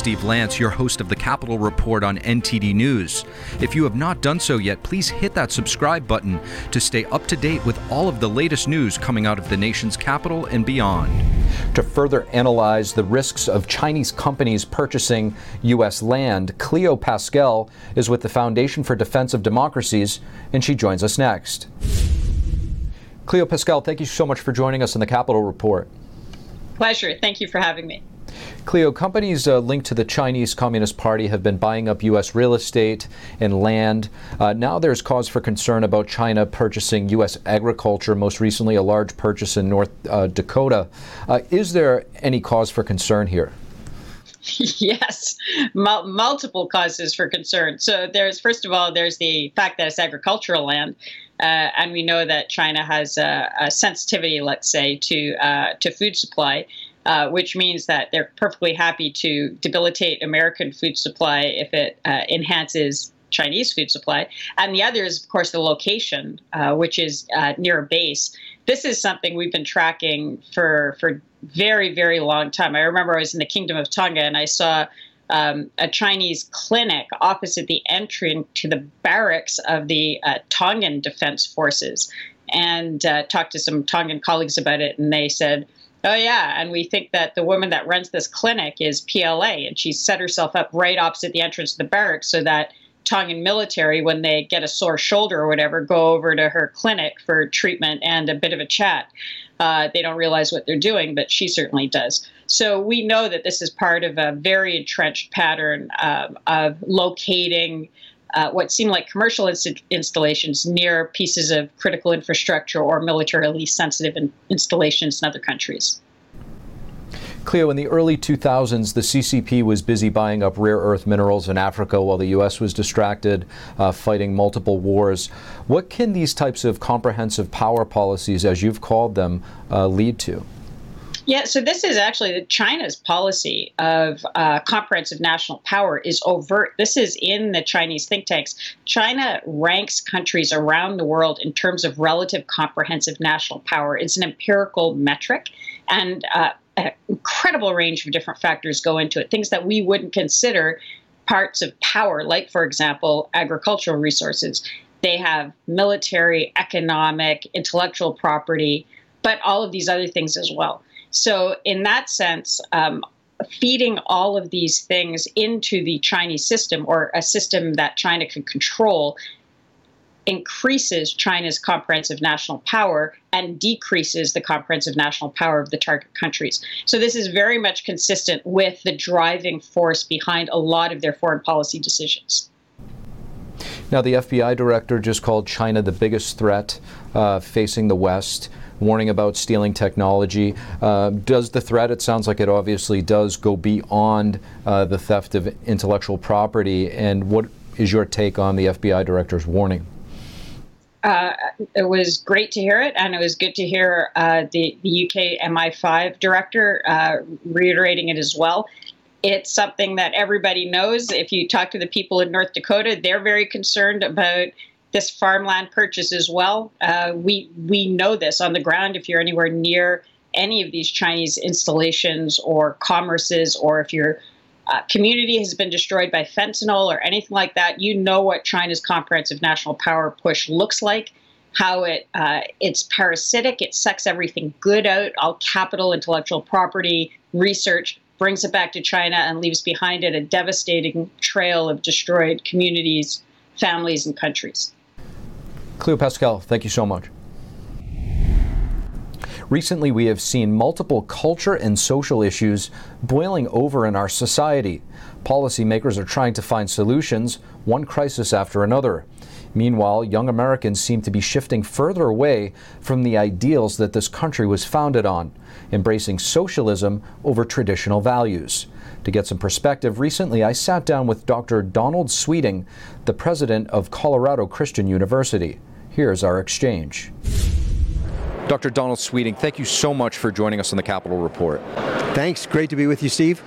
Steve Lance, your host of the Capitol Report on NTD News. If you have not done so yet, please hit that subscribe button to stay up to date with all of the latest news coming out of the nation's capital and beyond. To further analyze the risks of Chinese companies purchasing U.S. land, Cleo Paskal is with the Foundation for Defense of Democracies, and she joins us next. Cleo Paskal, thank you so much for joining us on the Capitol Report. Pleasure. Thank you for having me. Cleo, companies uh, linked to the Chinese Communist Party have been buying up U.S. real estate and land. Uh, now there's cause for concern about China purchasing U.S. agriculture, most recently, a large purchase in North uh, Dakota. Uh, is there any cause for concern here? yes, Mul- multiple causes for concern. So there's first of all there's the fact that it's agricultural land, uh, and we know that China has a, a sensitivity, let's say, to uh, to food supply. Uh, which means that they're perfectly happy to debilitate American food supply if it uh, enhances Chinese food supply. And the other is, of course, the location, uh, which is uh, near a base. This is something we've been tracking for for very, very long time. I remember I was in the Kingdom of Tonga and I saw um, a Chinese clinic opposite the entry to the barracks of the uh, Tongan Defense Forces, and uh, talked to some Tongan colleagues about it, and they said Oh, yeah. And we think that the woman that runs this clinic is PLA, and she set herself up right opposite the entrance to the barracks so that Tongan military, when they get a sore shoulder or whatever, go over to her clinic for treatment and a bit of a chat. Uh, they don't realize what they're doing, but she certainly does. So we know that this is part of a very entrenched pattern um, of locating uh, what seem like commercial inst- installations near pieces of critical infrastructure or militarily sensitive in- installations in other countries. Cleo, in the early 2000s, the CCP was busy buying up rare earth minerals in Africa while the U.S. was distracted uh, fighting multiple wars. What can these types of comprehensive power policies, as you've called them, uh, lead to? Yeah, so this is actually China's policy of uh, comprehensive national power is overt. This is in the Chinese think tanks. China ranks countries around the world in terms of relative comprehensive national power. It's an empirical metric, and uh, an incredible range of different factors go into it. Things that we wouldn't consider parts of power, like, for example, agricultural resources. They have military, economic, intellectual property, but all of these other things as well. So, in that sense, um, feeding all of these things into the Chinese system or a system that China can control increases China's comprehensive national power and decreases the comprehensive national power of the target countries. So, this is very much consistent with the driving force behind a lot of their foreign policy decisions. Now, the FBI director just called China the biggest threat uh, facing the West warning about stealing technology. Uh, does the threat, it sounds like it obviously does, go beyond uh, the theft of intellectual property? And what is your take on the FBI director's warning? Uh, it was great to hear it, and it was good to hear uh, the, the UK MI5 director uh, reiterating it as well. It's something that everybody knows. If you talk to the people in North Dakota, they're very concerned about this farmland purchase as well. Uh, we we know this on the ground. If you're anywhere near any of these Chinese installations or commerces, or if your uh, community has been destroyed by fentanyl or anything like that, you know what China's comprehensive national power push looks like. How it uh, it's parasitic. It sucks everything good out, all capital, intellectual property, research, brings it back to China and leaves behind it a devastating trail of destroyed communities, families, and countries. Cleo Paskal, thank you so much. Recently, we have seen multiple culture and social issues boiling over in our society. Policymakers are trying to find solutions, one crisis after another. Meanwhile, young Americans seem to be shifting further away from the ideals that this country was founded on, embracing socialism over traditional values. To get some perspective, recently I sat down with Dr. Donald Sweeting, the president of Colorado Christian University. Here's our exchange. Dr. Donald Sweeting, thank you so much for joining us on the Capitol Report. Thanks. Great to be with you, Steve.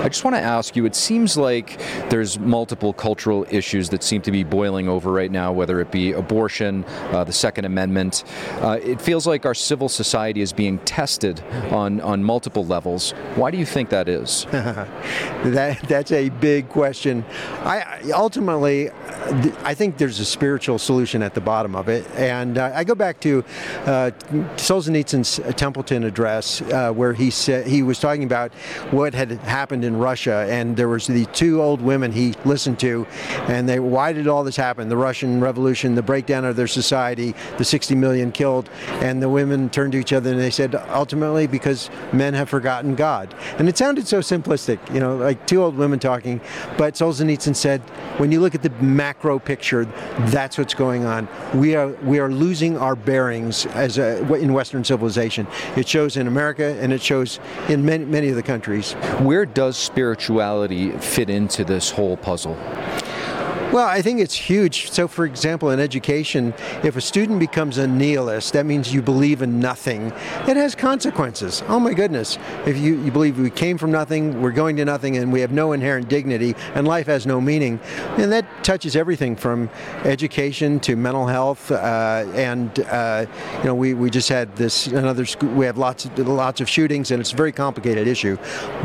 I just want to ask you it seems like there's multiple cultural issues that seem to be boiling over right now, whether it be abortion, uh, the Second Amendment. Uh, it feels like our civil society is being tested on, on multiple levels. Why do you think that is? that, that's a big question. I ultimately, I think there's a spiritual solution at the bottom of it, and uh, I go back to uh, Solzhenitsyn's Templeton address, uh, where he said he was talking about what had happened in Russia, and there was the two old women he listened to, and they, why did all this happen? The Russian Revolution, the breakdown of their society, the 60 million killed, and the women turned to each other and they said, ultimately, because men have forgotten God. And it sounded so simplistic, you know, like two old women talking, but Solzhenitsyn said, when you look at the macro picture, that's what's going on. We are we are losing our bearings as a, in Western civilization. It shows in America and it shows in many many of the countries. Where does spirituality fit into this whole puzzle? Well, I think it's huge. So, for example, in education, if a student becomes a nihilist, that means you believe in nothing. It has consequences. Oh my goodness. If you, you believe we came from nothing, we're going to nothing, and we have no inherent dignity, and life has no meaning, and that touches everything from education to mental health. Uh, and, uh, you know, we, we just had this another school, we have lots of, lots of shootings, and it's a very complicated issue.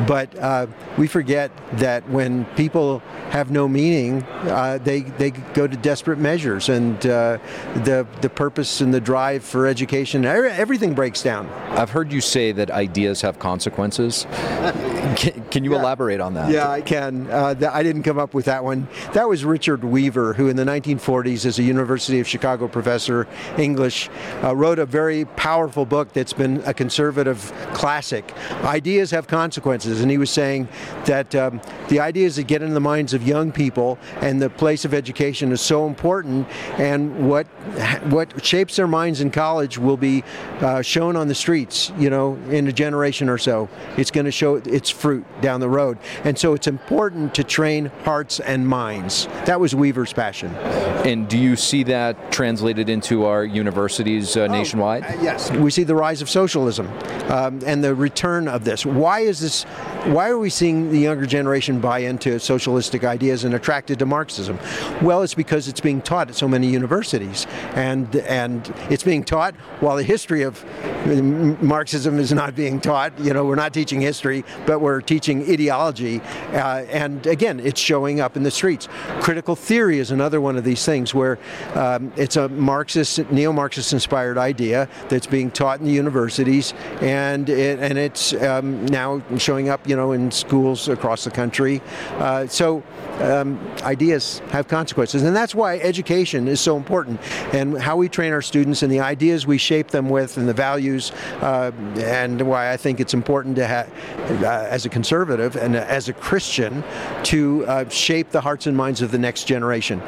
But uh, we forget that when people have no meaning, uh, they they go to desperate measures, and uh, the the purpose and the drive for education, everything breaks down. I've heard you say that ideas have consequences. Can, can you yeah. elaborate on that? Yeah, I can. Uh, I didn't come up with that one. That was Richard Weaver, who in the 1940s, as a University of Chicago professor, English, uh, wrote a very powerful book that's been a conservative classic. Ideas have consequences, and he was saying that um, the ideas that get in the minds of young people and the place of education is so important, and what what shapes their minds in college will be uh, shown on the streets. You know, in a generation or so, it's going to show its fruit down the road, and so it's important to train hearts and minds. That was Weaver's passion. And do you see that translated into our universities uh, oh, nationwide? Uh, yes, we see the rise of socialism um, and the return of this. Why is this? Why are we seeing the younger generation buy into socialistic ideas and attracted to Marxism? Well, it's because it's being taught at so many universities, and and it's being taught while the history of Marxism is not being taught. You know, we're not teaching history, but we're teaching ideology, uh, and again, it's showing up in the streets. Critical theory is another one of these things where um, it's a Marxist, neo-Marxist inspired idea that's being taught in the universities, and it, and it's um, now showing up, you know, in schools across the country. Uh, so um, ideas have consequences. And that's why education is so important and how we train our students and the ideas we shape them with and the values, uh, and why I think it's important to have, uh, as a conservative and as a Christian, to uh, shape the hearts and minds of the next generation.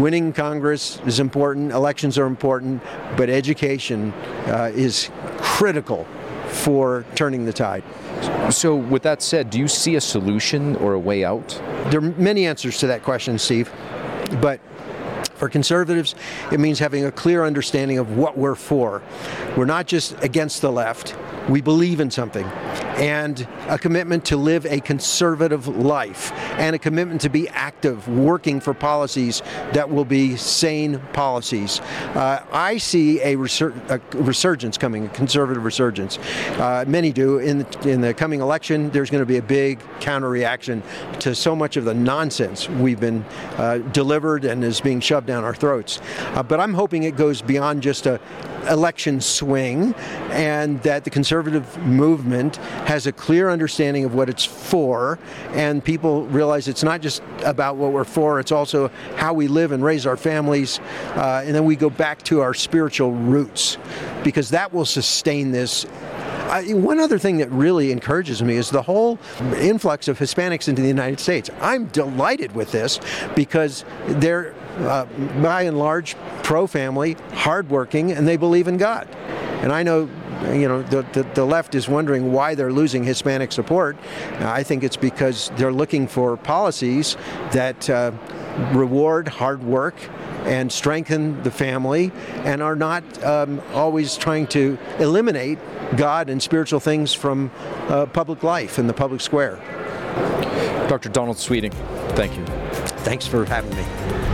winning Congress is important, elections are important, but education uh, is critical for turning the tide. So, with that said, do you see a solution or a way out? There are many answers to that question, Steve, but for conservatives, it means having a clear understanding of what we're for. We're not just against the left, we believe in something and a commitment to live a conservative life and a commitment to be active, working for policies that will be sane policies. Uh, I see a, resur- a, resurgence coming, a conservative resurgence. Uh, many do. In the, in the coming election, there's going to be a big counter reaction to so much of the nonsense we've been uh, delivered and is being shoved down our throats. Uh, but I'm hoping it goes beyond just a election swing and that the conservative movement has a clear understanding of what it's for and people realize it's not just about what we're for it's also how we live and raise our families uh, and then we go back to our spiritual roots because that will sustain this I, one other thing that really encourages me is the whole influx of Hispanics into the United States. I'm delighted with this because they're, uh, by and large, pro family, hardworking, and they believe in God. And I know you know, the, the, the, left is wondering why they're losing Hispanic support. I think it's because they're looking for policies that uh, reward hard work and strengthen the family and are not um, always trying to eliminate God and spiritual things from uh, public life in the public square. Dr. Donald Sweeting, thank you. Thanks for having me.